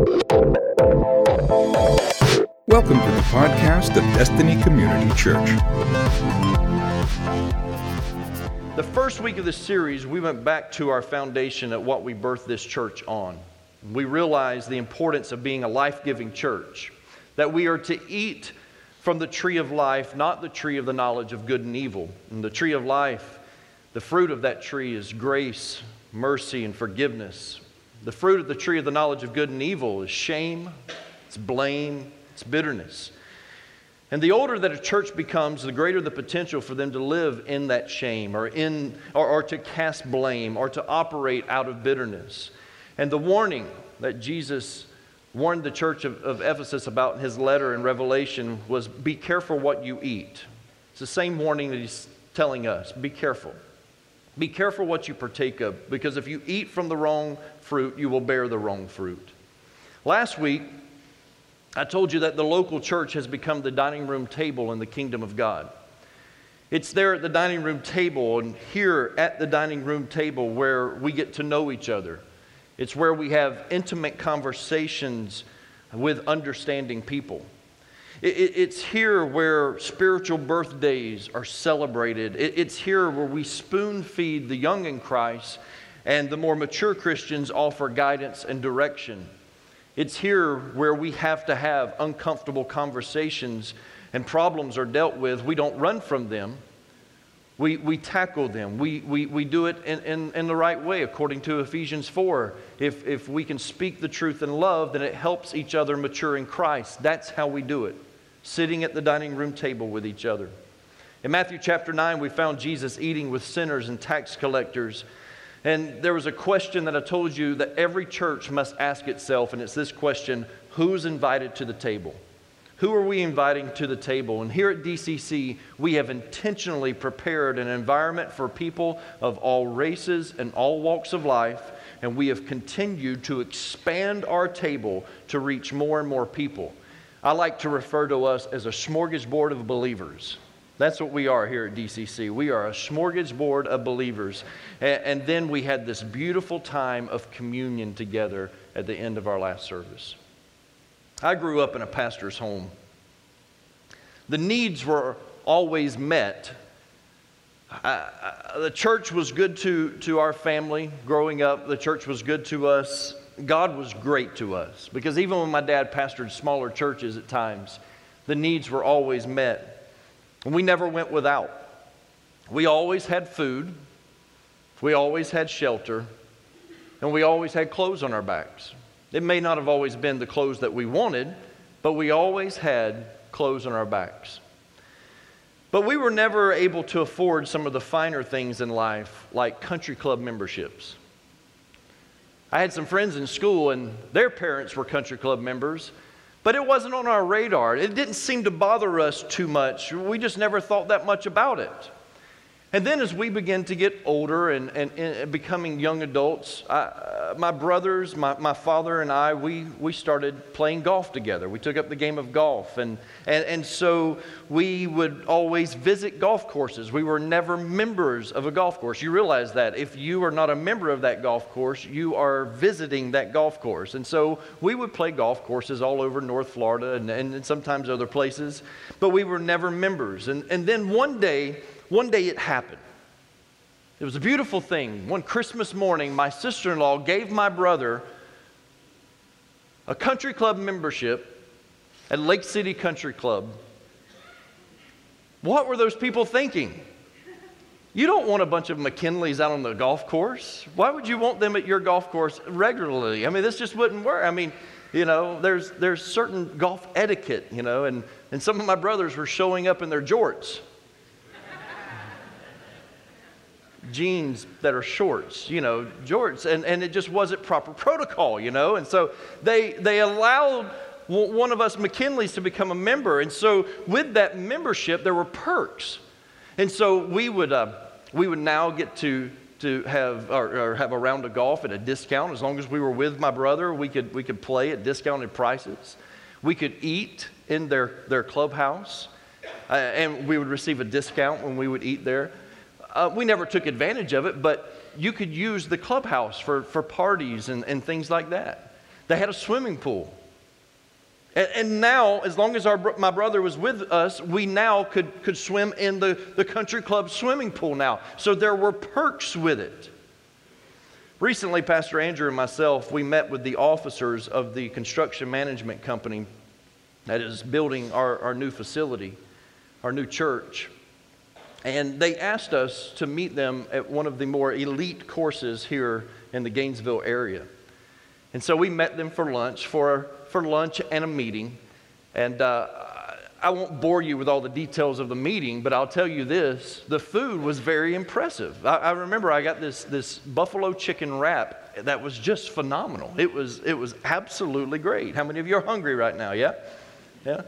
Welcome to the podcast of Destiny Community Church. The first week of the series, we went back to our foundation at what we birthed this church on. We realized the importance of being a life giving church, that we are to eat from the tree of life, not the tree of the knowledge of good and evil. And the tree of life, the fruit of that tree is grace, mercy, and forgiveness. The fruit of the tree of the knowledge of good and evil is shame, it's blame, it's bitterness. And the older that a church becomes, the greater the potential for them to live in that shame or, in, or, or to cast blame or to operate out of bitterness. And the warning that Jesus warned the church of, of Ephesus about in his letter in Revelation was be careful what you eat. It's the same warning that he's telling us be careful. Be careful what you partake of, because if you eat from the wrong fruit, you will bear the wrong fruit. Last week, I told you that the local church has become the dining room table in the kingdom of God. It's there at the dining room table and here at the dining room table where we get to know each other. It's where we have intimate conversations with understanding people. It's here where spiritual birthdays are celebrated. It's here where we spoon feed the young in Christ and the more mature Christians offer guidance and direction. It's here where we have to have uncomfortable conversations and problems are dealt with. We don't run from them, we, we tackle them. We, we, we do it in, in, in the right way, according to Ephesians 4. If, if we can speak the truth in love, then it helps each other mature in Christ. That's how we do it, sitting at the dining room table with each other. In Matthew chapter 9, we found Jesus eating with sinners and tax collectors. And there was a question that I told you that every church must ask itself, and it's this question who's invited to the table? Who are we inviting to the table? And here at DCC, we have intentionally prepared an environment for people of all races and all walks of life, and we have continued to expand our table to reach more and more people. I like to refer to us as a smorgasbord of believers. That's what we are here at DCC. We are a smorgasbord of believers. And, then we had this beautiful time of communion together at the end of our last service. I grew up in a pastor's home. The needs were always met. I, I, the church was good to, to our family growing up. The church was good to us. God was great to us because even when my dad pastored smaller churches at times, the needs were always met. And we never went without. We always had food, we always had shelter, and we always had clothes on our backs. It may not have always been the clothes that we wanted, but we always had clothes on our backs. But we were never able to afford some of the finer things in life, like country club memberships. I had some friends in school, and their parents were country club members, but it wasn't on our radar. It didn't seem to bother us too much. We just never thought that much about it. And then as we begin to get older and, and, and becoming young adults, I, uh, my brothers, my, my father, and I, we, we started playing golf together. We took up the game of golf. And, and, and so we would always visit golf courses. We were never members of a golf course. You realize that. If you are not a member of that golf course, you are visiting that golf course. And so we would play golf courses all over North Florida and, and sometimes other places, but we were never members. And, and then one day, one day it happened. It was a beautiful thing. One Christmas morning, my sister in law gave my brother a country club membership at Lake City Country Club. What were those people thinking? You don't want a bunch of McKinleys out on the golf course. Why would you want them at your golf course regularly? I mean, this just wouldn't work. I mean, you know, there's, there's certain golf etiquette, you know, and, and some of my brothers were showing up in their jorts. Jeans that are shorts, you know, jorts, and, and it just wasn't proper protocol, you know. And so they, they allowed one of us McKinleys to become a member. And so with that membership, there were perks. And so we would, uh, we would now get to, to have, or, or have a round of golf at a discount. As long as we were with my brother, we could, we could play at discounted prices. We could eat in their, their clubhouse, uh, and we would receive a discount when we would eat there. Uh, we never took advantage of it, but you could use the clubhouse for, for parties and, and things like that. They had a swimming pool. And, and now, as long as our, my brother was with us, we now could, could swim in the, the country club swimming pool now. So there were perks with it. Recently, Pastor Andrew and myself, we met with the officers of the construction management company that is building our, our new facility, our new church. And they asked us to meet them at one of the more elite courses here in the Gainesville area. And so we met them for lunch, for, for lunch and a meeting. And uh, I won't bore you with all the details of the meeting, but I'll tell you this the food was very impressive. I, I remember I got this, this buffalo chicken wrap that was just phenomenal. It was, it was absolutely great. How many of you are hungry right now? Yeah? Yeah?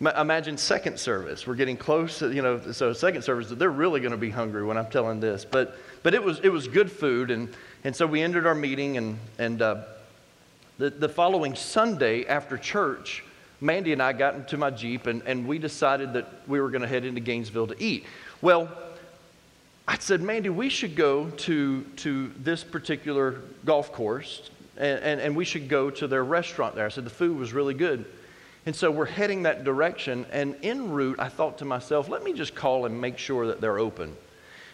Imagine second service. We're getting close, to, you know, so second service, they're really going to be hungry when I'm telling this. But, but it, was, it was good food. And, and so we ended our meeting, and, and uh, the, the following Sunday after church, Mandy and I got into my Jeep, and, and we decided that we were going to head into Gainesville to eat. Well, I said, Mandy, we should go to, to this particular golf course, and, and, and we should go to their restaurant there. I said, the food was really good. And so we're heading that direction. And en route, I thought to myself, let me just call and make sure that they're open.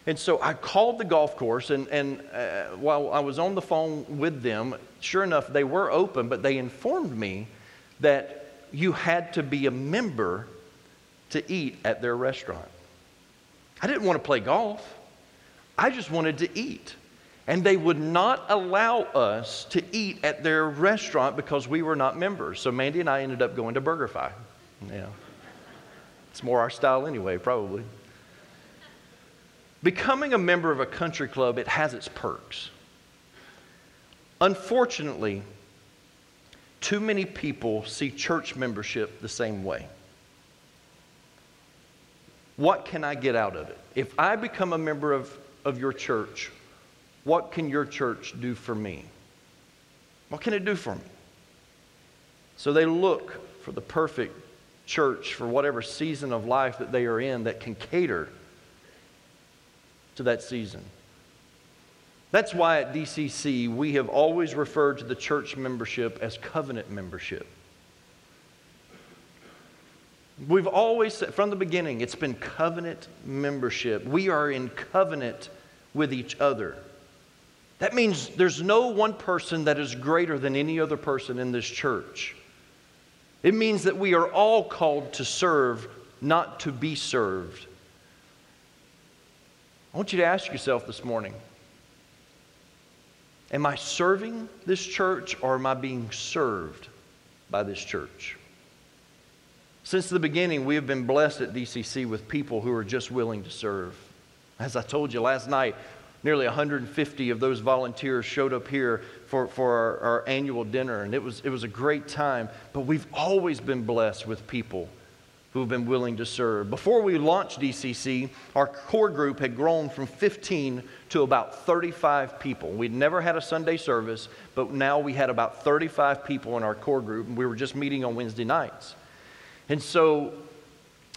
And so I called the golf course, and, and uh, while I was on the phone with them, sure enough, they were open, but they informed me that you had to be a member to eat at their restaurant. I didn't want to play golf, I just wanted to eat. And they would not allow us to eat at their restaurant because we were not members. So Mandy and I ended up going to BurgerFi. Yeah. It's more our style anyway, probably. Becoming a member of a country club, it has its perks. Unfortunately, too many people see church membership the same way. What can I get out of it? If I become a member of, of your church, what can your church do for me? What can it do for me? So they look for the perfect church for whatever season of life that they are in that can cater to that season. That's why at DCC we have always referred to the church membership as covenant membership. We've always said from the beginning, it's been covenant membership. We are in covenant with each other. That means there's no one person that is greater than any other person in this church. It means that we are all called to serve, not to be served. I want you to ask yourself this morning Am I serving this church or am I being served by this church? Since the beginning, we have been blessed at DCC with people who are just willing to serve. As I told you last night, nearly 150 of those volunteers showed up here for, for our, our annual dinner, and it was, it was a great time. But we've always been blessed with people who have been willing to serve. Before we launched DCC, our core group had grown from 15 to about 35 people. We'd never had a Sunday service, but now we had about 35 people in our core group, and we were just meeting on Wednesday nights. And so,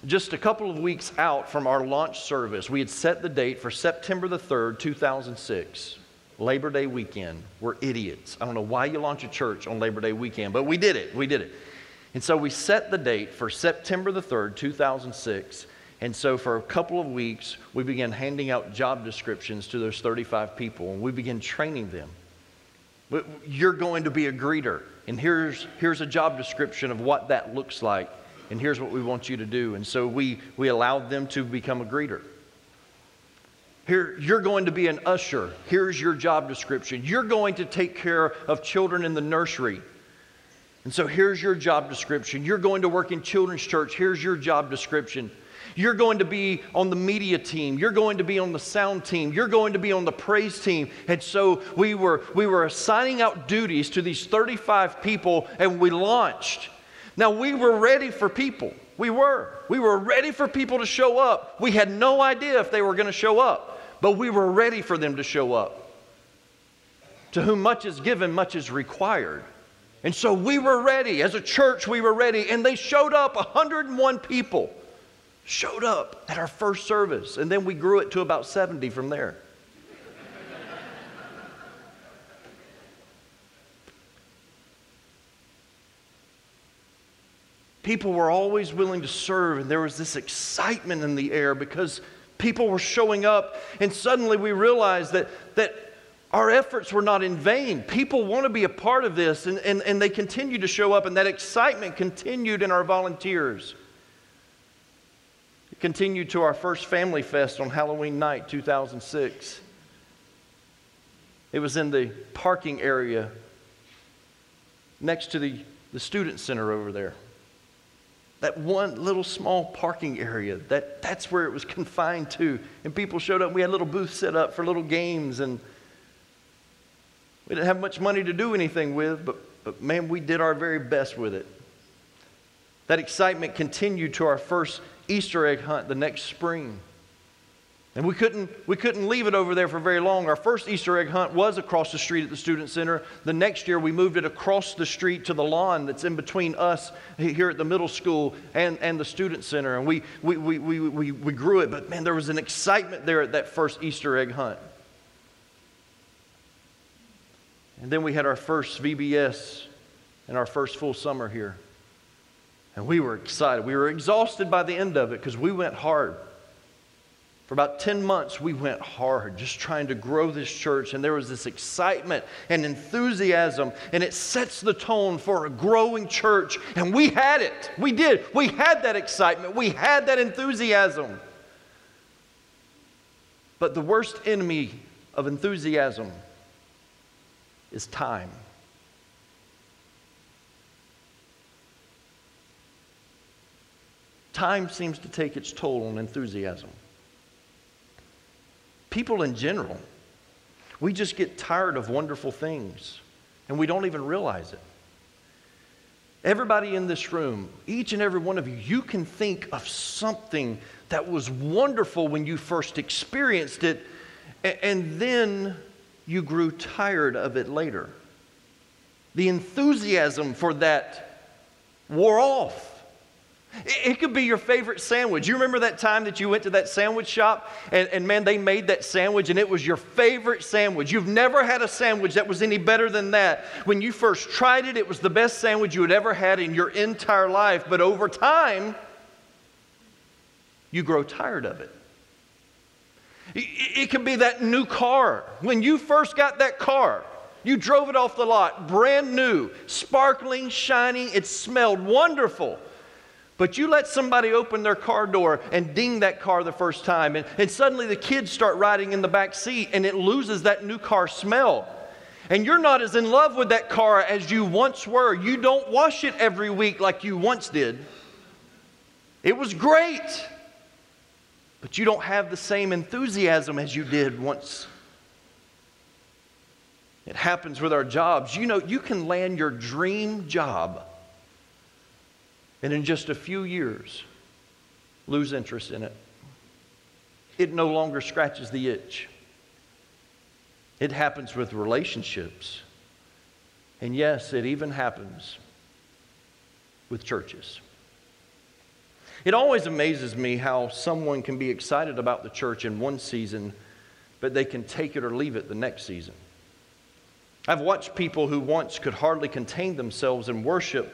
just a couple of weeks out from our launch service, we had set the date for September the 3rd, 2006. Labor Day weekend. We're idiots. I don't know why you launch a church on Labor Day weekend, but we did it. We did it. And so we set the date for September the 3rd, 2006. And so for a couple of weeks, we began handing out job descriptions to those 35 people, and we began training them. You're going to be a greeter, and here's, here's a job description of what that looks like, and here's what we want you to do. And so we, we allowed them to become a greeter. Here, you're going to be an usher. Here's your job description. You're going to take care of children in the nursery. And so here's your job description. You're going to work in children's church. Here's your job description. You're going to be on the media team. You're going to be on the sound team. You're going to be on the praise team. And so we were, we were assigning out duties to these 35 people and we launched. Now we were ready for people. We were. We were ready for people to show up. We had no idea if they were going to show up, but we were ready for them to show up. To whom much is given, much is required. And so we were ready. As a church, we were ready. And they showed up 101 people showed up at our first service. And then we grew it to about 70 from there. People were always willing to serve, and there was this excitement in the air because people were showing up. And suddenly we realized that, that our efforts were not in vain. People want to be a part of this, and, and, and they continue to show up, and that excitement continued in our volunteers. It continued to our first Family Fest on Halloween night, 2006. It was in the parking area next to the, the student center over there. That one little small parking area, that, that's where it was confined to. And people showed up. We had little booths set up for little games, and we didn't have much money to do anything with, but, but man, we did our very best with it. That excitement continued to our first Easter egg hunt the next spring. And we couldn't, we couldn't leave it over there for very long. Our first Easter egg hunt was across the street at the Student Center. The next year, we moved it across the street to the lawn that's in between us here at the middle school and, and the Student Center. And we, we, we, we, we, we grew it. But man, there was an excitement there at that first Easter egg hunt. And then we had our first VBS and our first full summer here. And we were excited. We were exhausted by the end of it because we went hard. For about 10 months, we went hard just trying to grow this church, and there was this excitement and enthusiasm, and it sets the tone for a growing church. And we had it. We did. We had that excitement, we had that enthusiasm. But the worst enemy of enthusiasm is time. Time seems to take its toll on enthusiasm people in general, we just get tired of wonderful things and we don't even realize it. Everybody in this room, each and every one of you, you can think of something that was wonderful when you first experienced it, and then you grew tired of it later. The enthusiasm for that wore off. It could be your favorite sandwich. You remember that time that you went to that sandwich shop and, and, man, they made that sandwich and it was your favorite sandwich. You've never had a sandwich that was any better than that. When you first tried it, it was the best sandwich you had ever had in your entire life. But over time, you grow tired of it. It could be that new car. When you first got that car, you drove it off the lot, brand new, sparkling, shining, it smelled wonderful. But you let somebody open their car door and ding that car the first time, and, and suddenly the kids start riding in the back seat and it loses that new car smell. And you're not as in love with that car as you once were. You don't wash it every week like you once did. It was great, but you don't have the same enthusiasm as you did once. It happens with our jobs. You know, you can land your dream job and in just a few years lose interest in it. It no longer scratches the itch. It happens with relationships. And yes, it even happens with churches. It always amazes me how someone can be excited about the church in one season, but they can take it or leave it the next season. I've watched people who once could hardly contain themselves in worship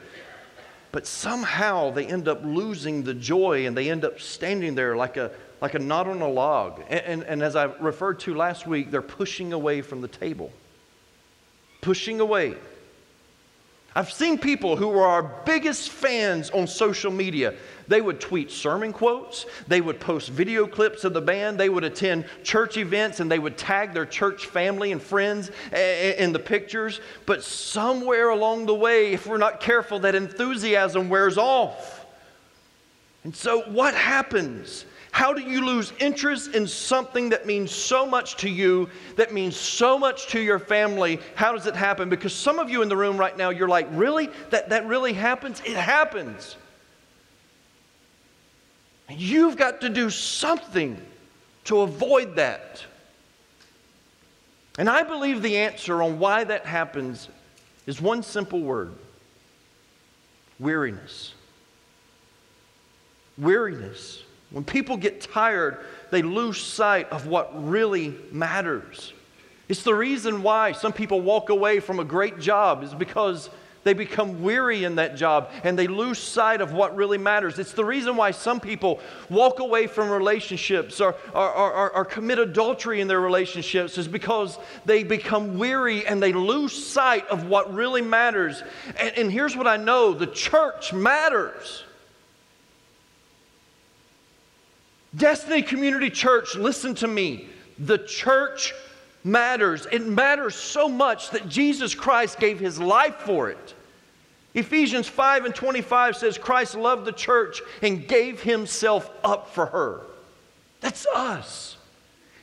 but somehow they end up losing the joy and they end up standing there like a, like a knot on a log. And, and, and as I referred to last week, they're pushing away from the table. Pushing away. I've seen people who were our biggest fans on social media. They would tweet sermon quotes, they would post video clips of the band, they would attend church events, and they would tag their church family and friends in the pictures. But somewhere along the way, if we're not careful, that enthusiasm wears off. And so, what happens? How do you lose interest in something that means so much to you, that means so much to your family? How does it happen? Because some of you in the room right now, you're like, really? That, that really happens? It happens. And you've got to do something to avoid that. And I believe the answer on why that happens is one simple word weariness. Weariness. When people get tired, they lose sight of what really matters. It's the reason why some people walk away from a great job is because They become weary in that job and they lose sight of what really matters. It's the reason why some people walk away from relationships or, or, or, or, commit adultery in their relationships, is because they become weary and they lose sight of what really matters. And, and here's what I know the church matters. Destiny Community Church, listen to me. The church matters. It matters so much that Jesus Christ gave his life for it. Ephesians 5 and 25 says Christ loved the church and gave himself up for her. That's us.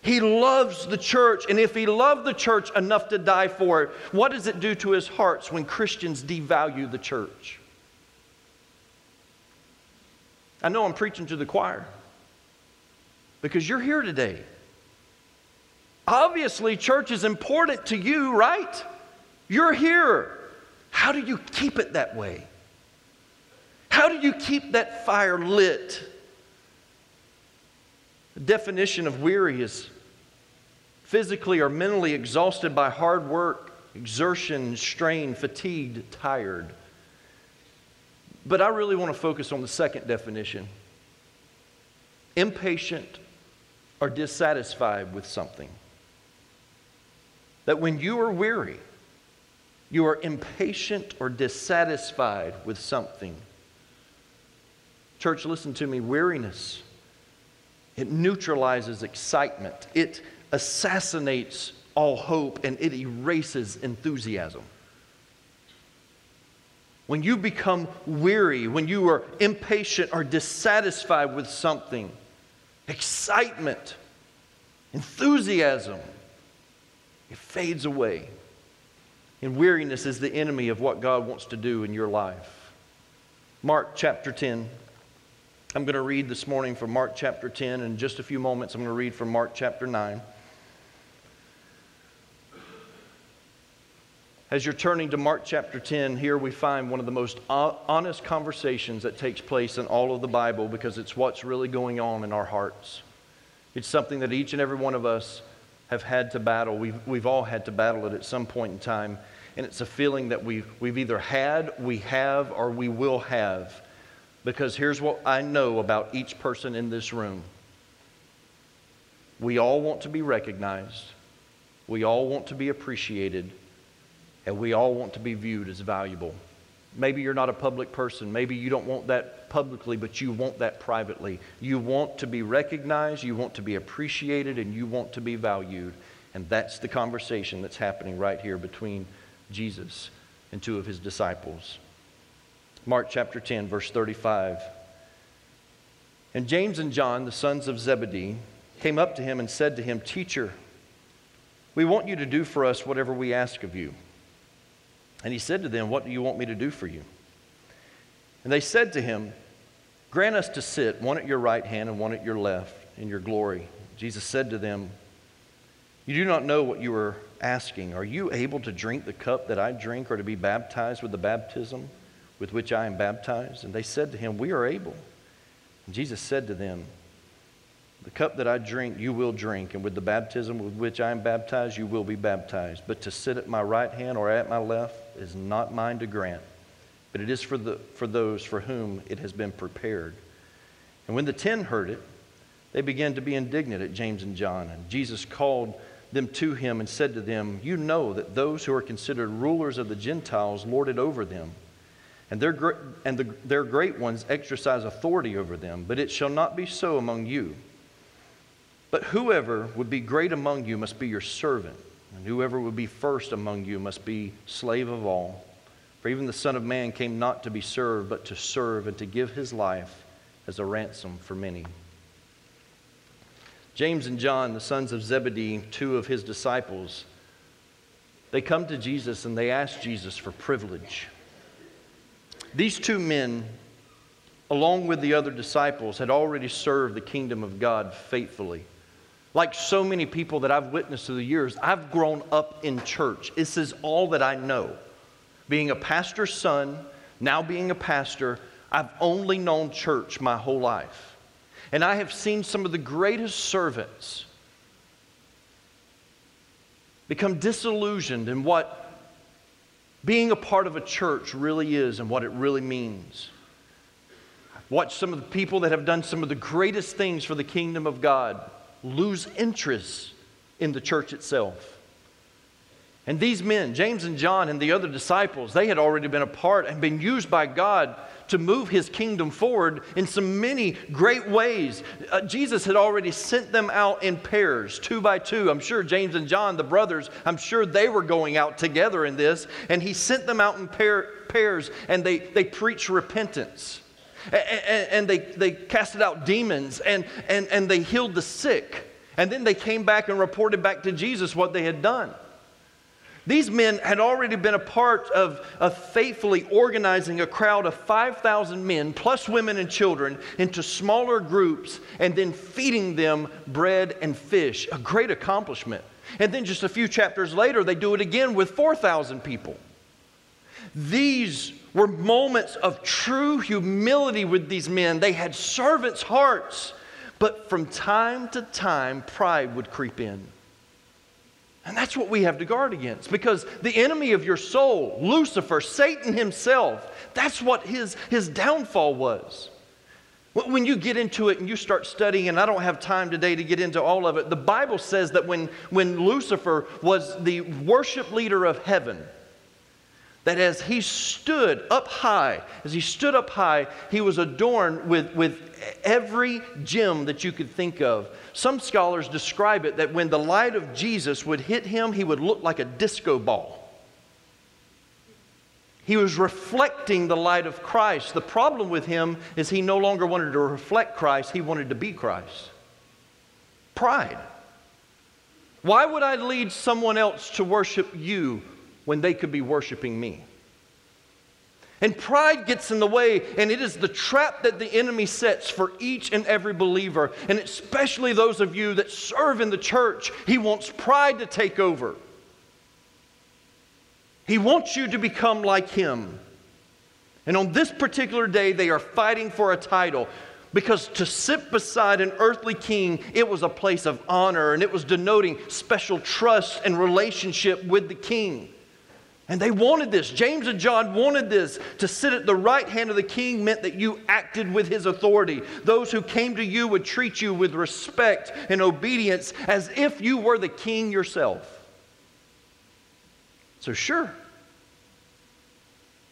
He loves the church, and if he loved the church enough to die for it, what does it do to his hearts when Christians devalue the church? I know I'm preaching to the choir because you're here today. Obviously, church is important to you, right? You're here. How do you keep it that way? How do you keep that fire lit? The definition of weary is physically or mentally exhausted by hard work, exertion, strain, fatigued, tired. But I really want to focus on the second definition impatient or dissatisfied with something that when you are weary, you are impatient or dissatisfied with something. Church, listen to me weariness, it neutralizes excitement, it assassinates all hope, and it erases enthusiasm. When you become weary, when you are impatient or dissatisfied with something, excitement, enthusiasm, it fades away. And weariness is the enemy of what God wants to do in your life. Mark chapter 10. I'm going to read this morning from Mark chapter 10. In just a few moments, I'm going to read from Mark chapter 9. As you're turning to Mark chapter 10, here we find one of the most honest conversations that takes place in all of the Bible because it's what's really going on in our hearts. It's something that each and every one of us have had to battle. We've, we've all had to battle it at some point in time. And it's a feeling that we've, we've either had, we have, or we will have. Because here's what I know about each person in this room we all want to be recognized, we all want to be appreciated, and we all want to be viewed as valuable. Maybe you're not a public person. Maybe you don't want that publicly, but you want that privately. You want to be recognized, you want to be appreciated, and you want to be valued. And that's the conversation that's happening right here between Jesus and two of his disciples. Mark chapter 10, verse 35. And James and John, the sons of Zebedee, came up to him and said to him, Teacher, we want you to do for us whatever we ask of you. And he said to them, What do you want me to do for you? And they said to him, Grant us to sit, one at your right hand and one at your left, in your glory. Jesus said to them, You do not know what you are asking. Are you able to drink the cup that I drink, or to be baptized with the baptism with which I am baptized? And they said to him, We are able. And Jesus said to them, the cup that I drink, you will drink, and with the baptism with which I am baptized, you will be baptized. But to sit at my right hand or at my left is not mine to grant, but it is for, the, for those for whom it has been prepared. And when the ten heard it, they began to be indignant at James and John. And Jesus called them to him and said to them, You know that those who are considered rulers of the Gentiles lord it over them, and their, and the, their great ones exercise authority over them. But it shall not be so among you. But whoever would be great among you must be your servant, and whoever would be first among you must be slave of all. For even the Son of Man came not to be served, but to serve and to give his life as a ransom for many. James and John, the sons of Zebedee, two of his disciples, they come to Jesus and they ask Jesus for privilege. These two men along with the other disciples, had already served the kingdom of God faithfully. Like so many people that I've witnessed through the years, I've grown up in church. This is all that I know. Being a pastor's son, now being a pastor, I've only known church my whole life. And I have seen some of the greatest servants become disillusioned in what being a part of a church really is and what it really means. Watch some of the people that have done some of the greatest things for the kingdom of God lose interest in the church itself. And these men, James and John and the other disciples, they had already been a part and been used by God to move his kingdom forward in so many great ways. Uh, Jesus had already sent them out in pairs, two by two. I'm sure James and John, the brothers, I'm sure they were going out together in this. And he sent them out in pair, pairs and they, they preached repentance. And, and they, they casted out demons and, and, and they healed the sick. And then they came back and reported back to Jesus what they had done. These men had already been a part of, of faithfully organizing a crowd of 5,000 men, plus women and children, into smaller groups and then feeding them bread and fish. A great accomplishment. And then just a few chapters later, they do it again with 4,000 people. These were moments of true humility with these men. They had servants' hearts, but from time to time, pride would creep in. And that's what we have to guard against because the enemy of your soul, Lucifer, Satan himself, that's what his, his downfall was. When you get into it and you start studying, and I don't have time today to get into all of it, the Bible says that when, when Lucifer was the worship leader of heaven, that as he stood up high, as he stood up high, he was adorned with, with every gem that you could think of. Some scholars describe it that when the light of Jesus would hit him, he would look like a disco ball. He was reflecting the light of Christ. The problem with him is he no longer wanted to reflect Christ, he wanted to be Christ. Pride. Why would I lead someone else to worship you when they could be worshiping me. And pride gets in the way, and it is the trap that the enemy sets for each and every believer, and especially those of you that serve in the church. He wants pride to take over. He wants you to become like him. And on this particular day, they are fighting for a title because to sit beside an earthly king, it was a place of honor and it was denoting special trust and relationship with the king. And they wanted this. James and John wanted this. To sit at the right hand of the king meant that you acted with his authority. Those who came to you would treat you with respect and obedience as if you were the king yourself. So, sure,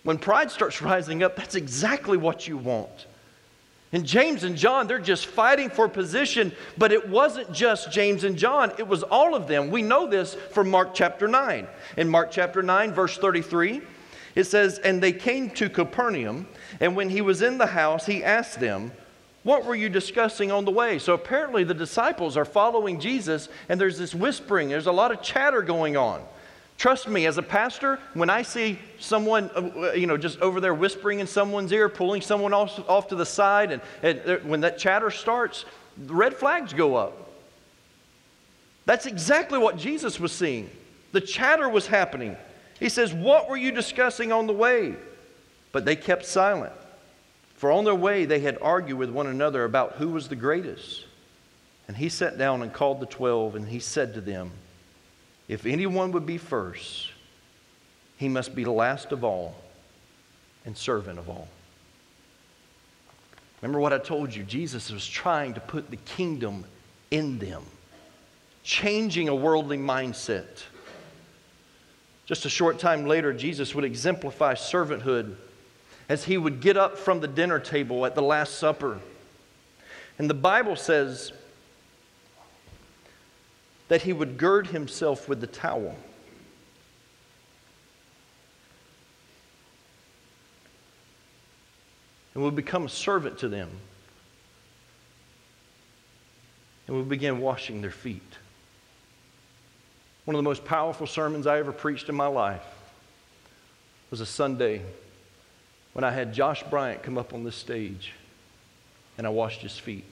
when pride starts rising up, that's exactly what you want. And James and John, they're just fighting for position, but it wasn't just James and John, it was all of them. We know this from Mark chapter 9. In Mark chapter 9, verse 33, it says, And they came to Capernaum, and when he was in the house, he asked them, What were you discussing on the way? So apparently the disciples are following Jesus, and there's this whispering, there's a lot of chatter going on. Trust me, as a pastor, when I see someone, uh, you know, just over there whispering in someone's ear, pulling someone off, off to the side, and, and when that chatter starts, the red flags go up. That's exactly what Jesus was seeing. The chatter was happening. He says, What were you discussing on the way? But they kept silent. For on their way, they had argued with one another about who was the greatest. And he sat down and called the twelve, and he said to them, if anyone would be first, he must be last of all and servant of all. Remember what I told you? Jesus was trying to put the kingdom in them, changing a worldly mindset. Just a short time later, Jesus would exemplify servanthood as he would get up from the dinner table at the Last Supper. And the Bible says that he would gird himself with the towel. And would become a servant to them. And would begin washing their feet. One of the most powerful sermons I ever preached in my life was a Sunday when I had Josh Bryant come up on this stage and I washed his feet.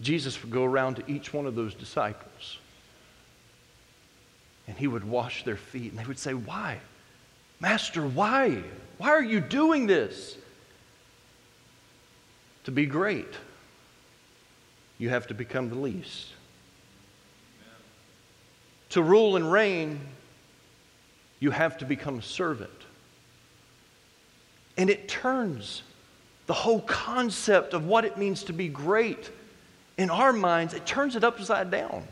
Jesus would go around to each one of those disciples and he would wash their feet. And they would say, Why? Master, why? Why are you doing this? To be great, you have to become the least. To rule and reign, you have to become a servant. And it turns the whole concept of what it means to be great in our minds, it turns it upside down.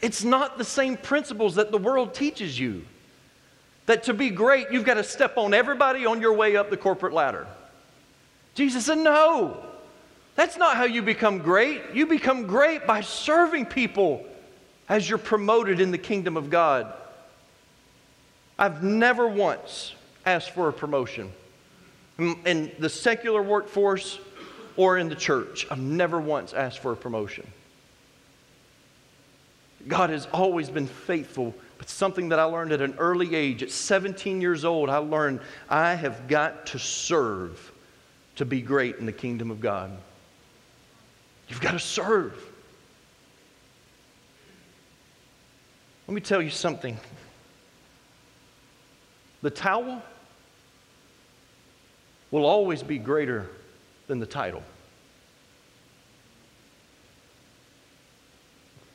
It's not the same principles that the world teaches you. That to be great, you've got to step on everybody on your way up the corporate ladder. Jesus said, No, that's not how you become great. You become great by serving people as you're promoted in the kingdom of God. I've never once asked for a promotion in the secular workforce or in the church. I've never once asked for a promotion. God has always been faithful, but something that I learned at an early age, at 17 years old, I learned I have got to serve to be great in the kingdom of God. You've got to serve. Let me tell you something. The towel will always be greater than the title.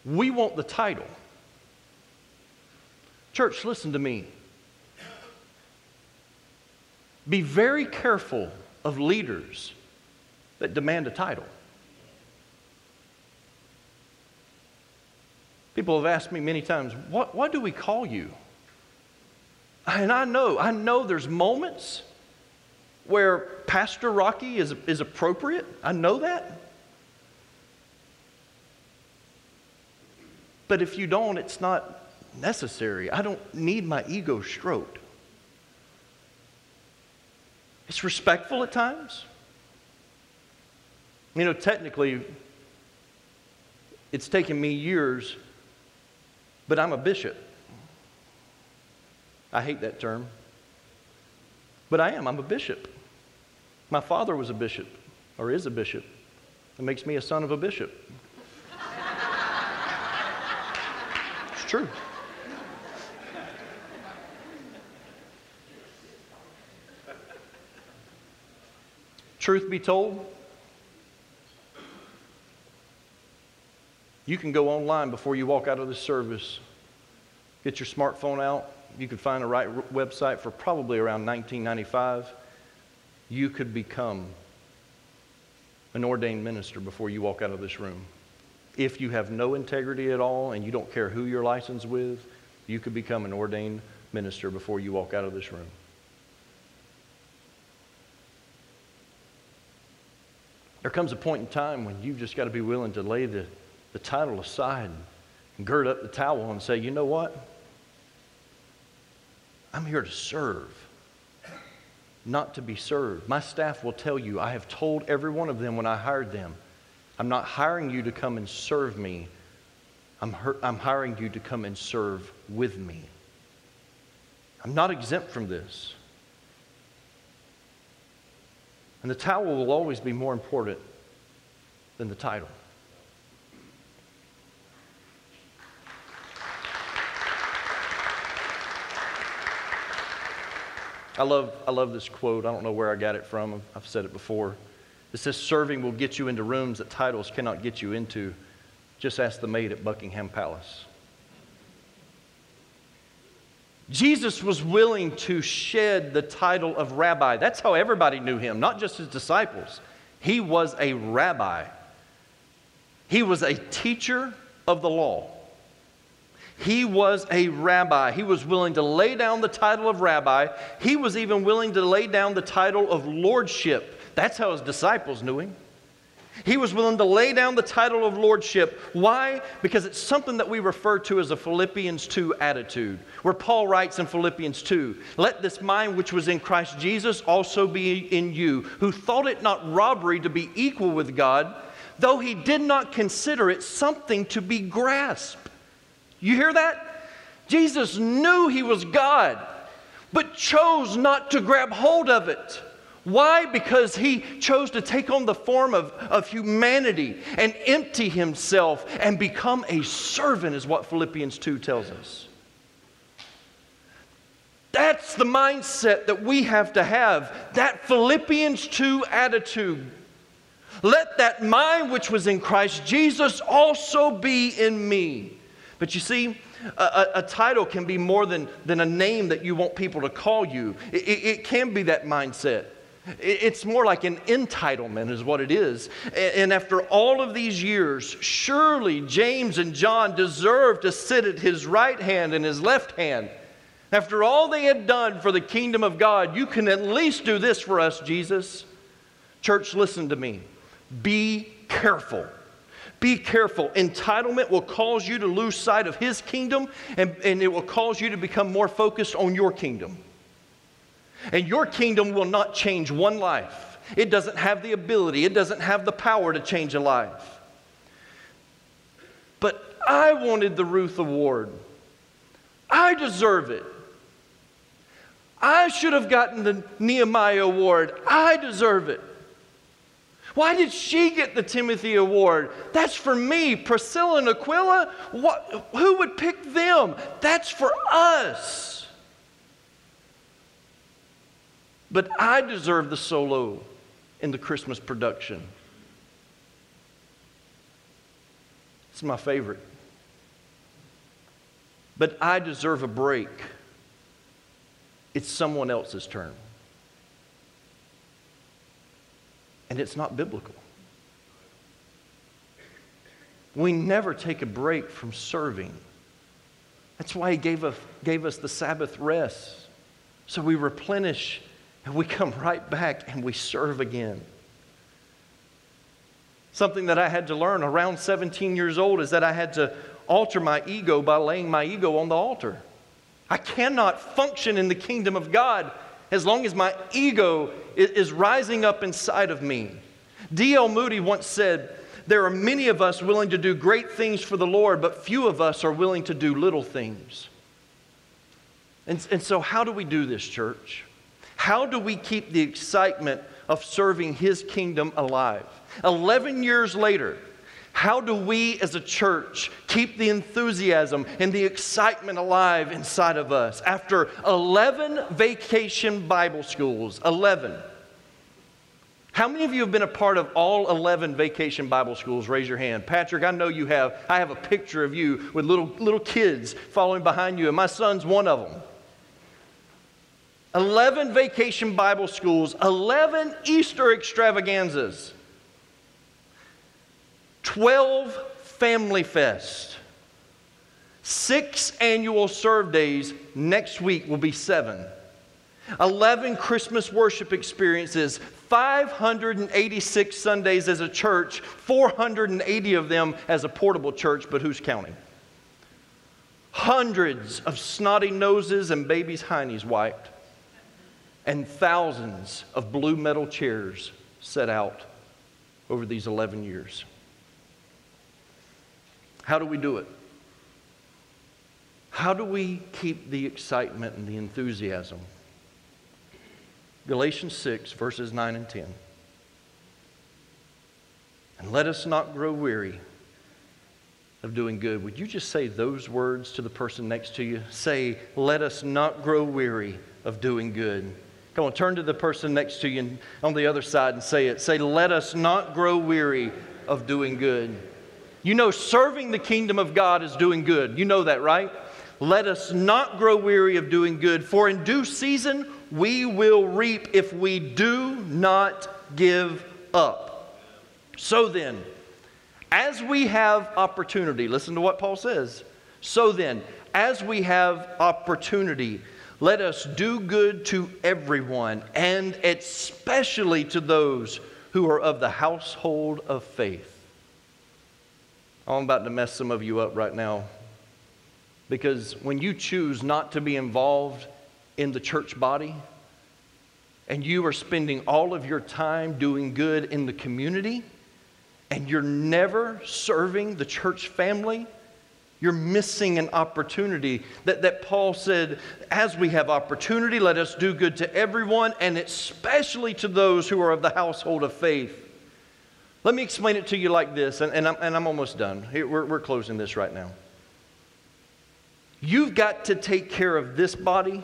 We want the title. Church, listen to me. Be very careful of leaders that demand a title. People have asked me many times, what, what do we call you? And I know, I know there's moments where Pastor Rocky is, is appropriate. I know that. But if you don't, it's not necessary. I don't need my ego stroked. It's respectful at times. You know, technically, it's taken me years, but I'm a bishop. I hate that term. But I am. I'm a bishop. My father was a bishop, or is a bishop. That makes me a son of a bishop. It's true. Truth be told, you can go online before you walk out of this service. Get your smartphone out. You could find the right website for probably around 1995. You could become an ordained minister before you walk out of this room if you have no integrity at all and you don't care who you're licensed with, you could become an ordained minister before you walk out of this room. There comes a point in time when you've just got to be willing to lay the, the title aside and gird up the towel and say, you know what? I'm here to serve, not to be served. My staff will tell you, I have told every one of them when I hired them, I'm not hiring you to come and serve me. I'm, I'm hiring you to come and serve with me. I'm not exempt from this. And the towel will always be more important than the title. I love, I love this quote. I don't know where I got it from. I've said it before. It says serving will get you into rooms that titles cannot get you into. Just ask the maid at Buckingham Palace. Jesus was willing to shed the title of rabbi. That's how everybody knew him, not just his disciples. He was a rabbi, he was a teacher of the law. He was a rabbi. He was willing to lay down the title of rabbi. He was even willing to lay down the title of lordship. That's how his disciples knew him. He was willing to lay down the title of lordship. Why? Because it's something that we refer to as a Philippians 2 attitude, where Paul writes in Philippians 2 Let this mind which was in Christ Jesus also be in you, who thought it not robbery to be equal with God, though he did not consider it something to be grasped. You hear that? Jesus knew he was God, but chose not to grab hold of it. Why? Because he chose to take on the form of, of humanity and empty himself and become a servant, is what Philippians 2 tells us. That's the mindset that we have to have, that Philippians 2 attitude. Let that mind which was in Christ Jesus also be in me. But you see, a, a, title can be more than, than a name that you want people to call you. It, it, can be that mindset. It, it's more like an entitlement, is what it is. And after all of these years, surely James and John deserve to sit at his right hand and his left hand. After all they had done for the kingdom of God, you can at least do this for us, Jesus. Church, listen to me. Be careful be careful. Entitlement will cause you to lose sight of His kingdom, and, and it will cause you to become more focused on your kingdom. And your kingdom will not change one life. It doesn't have the ability, it doesn't have the power to change a life. But I wanted the Ruth Award. I deserve it. I should have gotten the Nehemiah Award. I deserve it. Why did she get the Timothy Award? That's for me. Priscilla and Aquila, what, who would pick them? That's for us. But I deserve the solo in the Christmas production. It's my favorite. But I deserve a break. It's someone else's turn. And it's not biblical. We never take a break from serving. That's why He gave us, gave us the Sabbath rest. So we replenish and we come right back and we serve again. Something that I had to learn around 17 years old is that I had to alter my ego by laying my ego on the altar. I cannot function in the kingdom of God as long as my ego is rising up inside of me. D.L. Moody once said, There are many of us willing to do great things for the Lord, but few of us are willing to do little things. And, and so, how do we do this, church? How do we keep the excitement of serving His kingdom alive? 11 years later, how do we as a church keep the enthusiasm and the excitement alive inside of us? After 11 vacation Bible schools, 11. How many of you have been a part of all 11 vacation Bible schools? Raise your hand. Patrick, I know you have. I have a picture of you with little, little kids following behind you, and my son's one of them. 11 vacation Bible schools, 11 Easter extravaganzas. 12 Family Fest, six annual serve days. Next week will be seven. 11 Christmas worship experiences, 586 Sundays as a church, 480 of them as a portable church, but who's counting? Hundreds of snotty noses and babies' heinies wiped, and thousands of blue metal chairs set out over these 11 years. How do we do it? How do we keep the excitement and the enthusiasm? Galatians 6, verses 9 and 10. And let us not grow weary of doing good. Would you just say those words to the person next to you? Say, let us not grow weary of doing good. Come on, turn to the person next to you on the other side and say it. Say, let us not grow weary of doing good. You know, serving the kingdom of God is doing good. You know that, right? Let us not grow weary of doing good, for in due season we will reap if we do not give up. So then, as we have opportunity, listen to what Paul says. So then, as we have opportunity, let us do good to everyone, and especially to those who are of the household of faith. I'm about to mess some of you up right now. Because when you choose not to be involved in the church body, and you are spending all of your time doing good in the community, and you're never serving the church family, you're missing an opportunity. That, that Paul said, as we have opportunity, let us do good to everyone, and especially to those who are of the household of faith. Let me explain it to you like this, and, and, I'm, and I'm almost done. Here, we're, we're closing this right now. You've got to take care of this body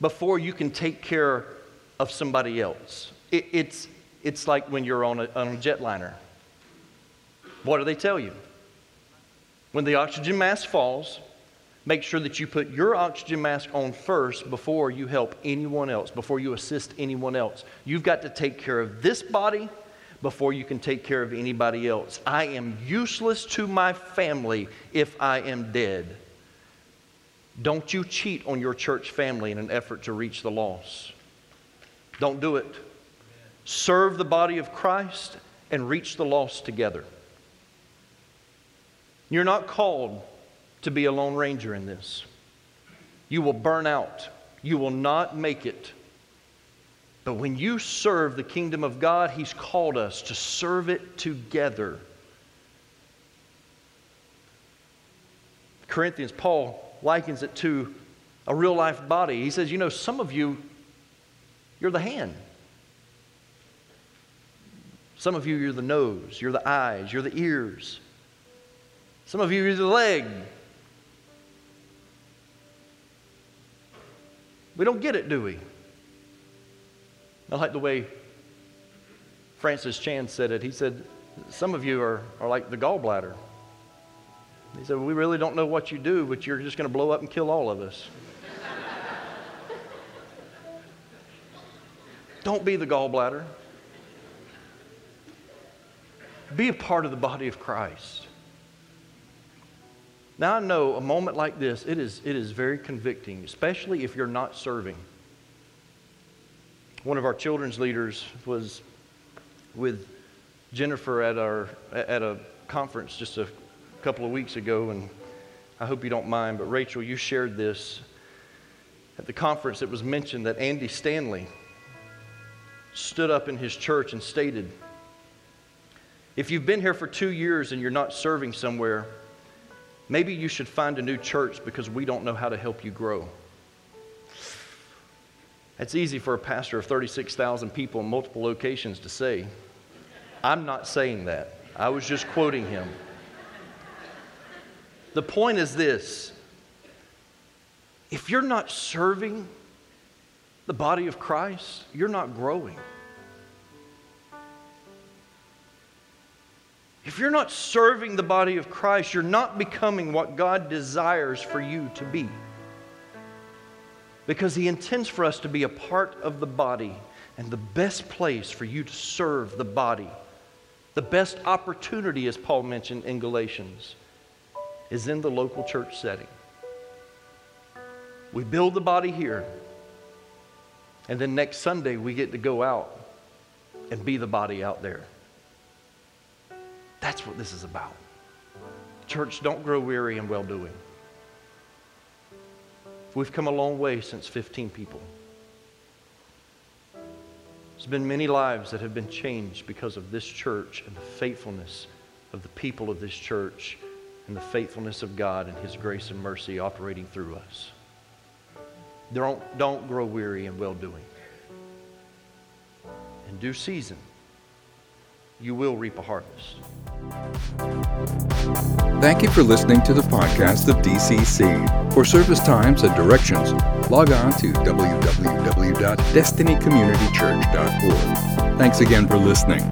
before you can take care of somebody else. It, it's, it's like when you're on a, on a jetliner. What do they tell you? When the oxygen mask falls, make sure that you put your oxygen mask on first before you help anyone else, before you assist anyone else. You've got to take care of this body before you can take care of anybody else. I am useless to my family if I am dead. Don't you cheat on your church family in an effort to reach the lost. Don't do it. Serve the body of Christ and reach the lost together. You're not called to be a lone ranger in this. You will burn out. You will not make it. But when you serve the kingdom of God, He's called us to serve it together. Corinthians, Paul likens it to a real life body. He says, You know, some of you, you're the hand. Some of you, you're the nose, you're the eyes, you're the ears. Some of you, you're the leg. We don't get it, do we? I like the way Francis Chan said it. He said, Some of you are, are like the gallbladder. He said, We really don't know what you do, but you're just going to blow up and kill all of us. don't be the gallbladder. Be a part of the body of Christ. Now, I know a moment like this, it is, it is very convicting, especially if you're not serving. One of our children's leaders was with Jennifer at, our, at a conference just a couple of weeks ago, and I hope you don't mind, but Rachel, you shared this. At the conference, it was mentioned that Andy Stanley stood up in his church and stated, If you've been here for two years and you're not serving somewhere, maybe you should find a new church because we don't know how to help you grow. It's easy for a pastor of 36,000 people in multiple locations to say. I'm not saying that. I was just quoting him. The point is this if you're not serving the body of Christ, you're not growing. If you're not serving the body of Christ, you're not becoming what God desires for you to be because He intends for us to be a part of the body. And the best place for you to serve the body, the best opportunity, as Paul mentioned in Galatians, is in the local church setting. We build the body here, and then next Sunday we get to go out and be the body out there. That's what this is about. Church, don't grow weary in well doing. We've come a long way since 15 people. There's been many lives that have been changed because of this church and the faithfulness of the people of this church and the faithfulness of God and His grace and mercy operating through us. Don't, don't grow weary in well doing. In due season, you will reap a harvest. Thank you for listening to the podcast of DCC. For service times and directions, log on to www.destinycommunitychurch.org. Thanks again for listening.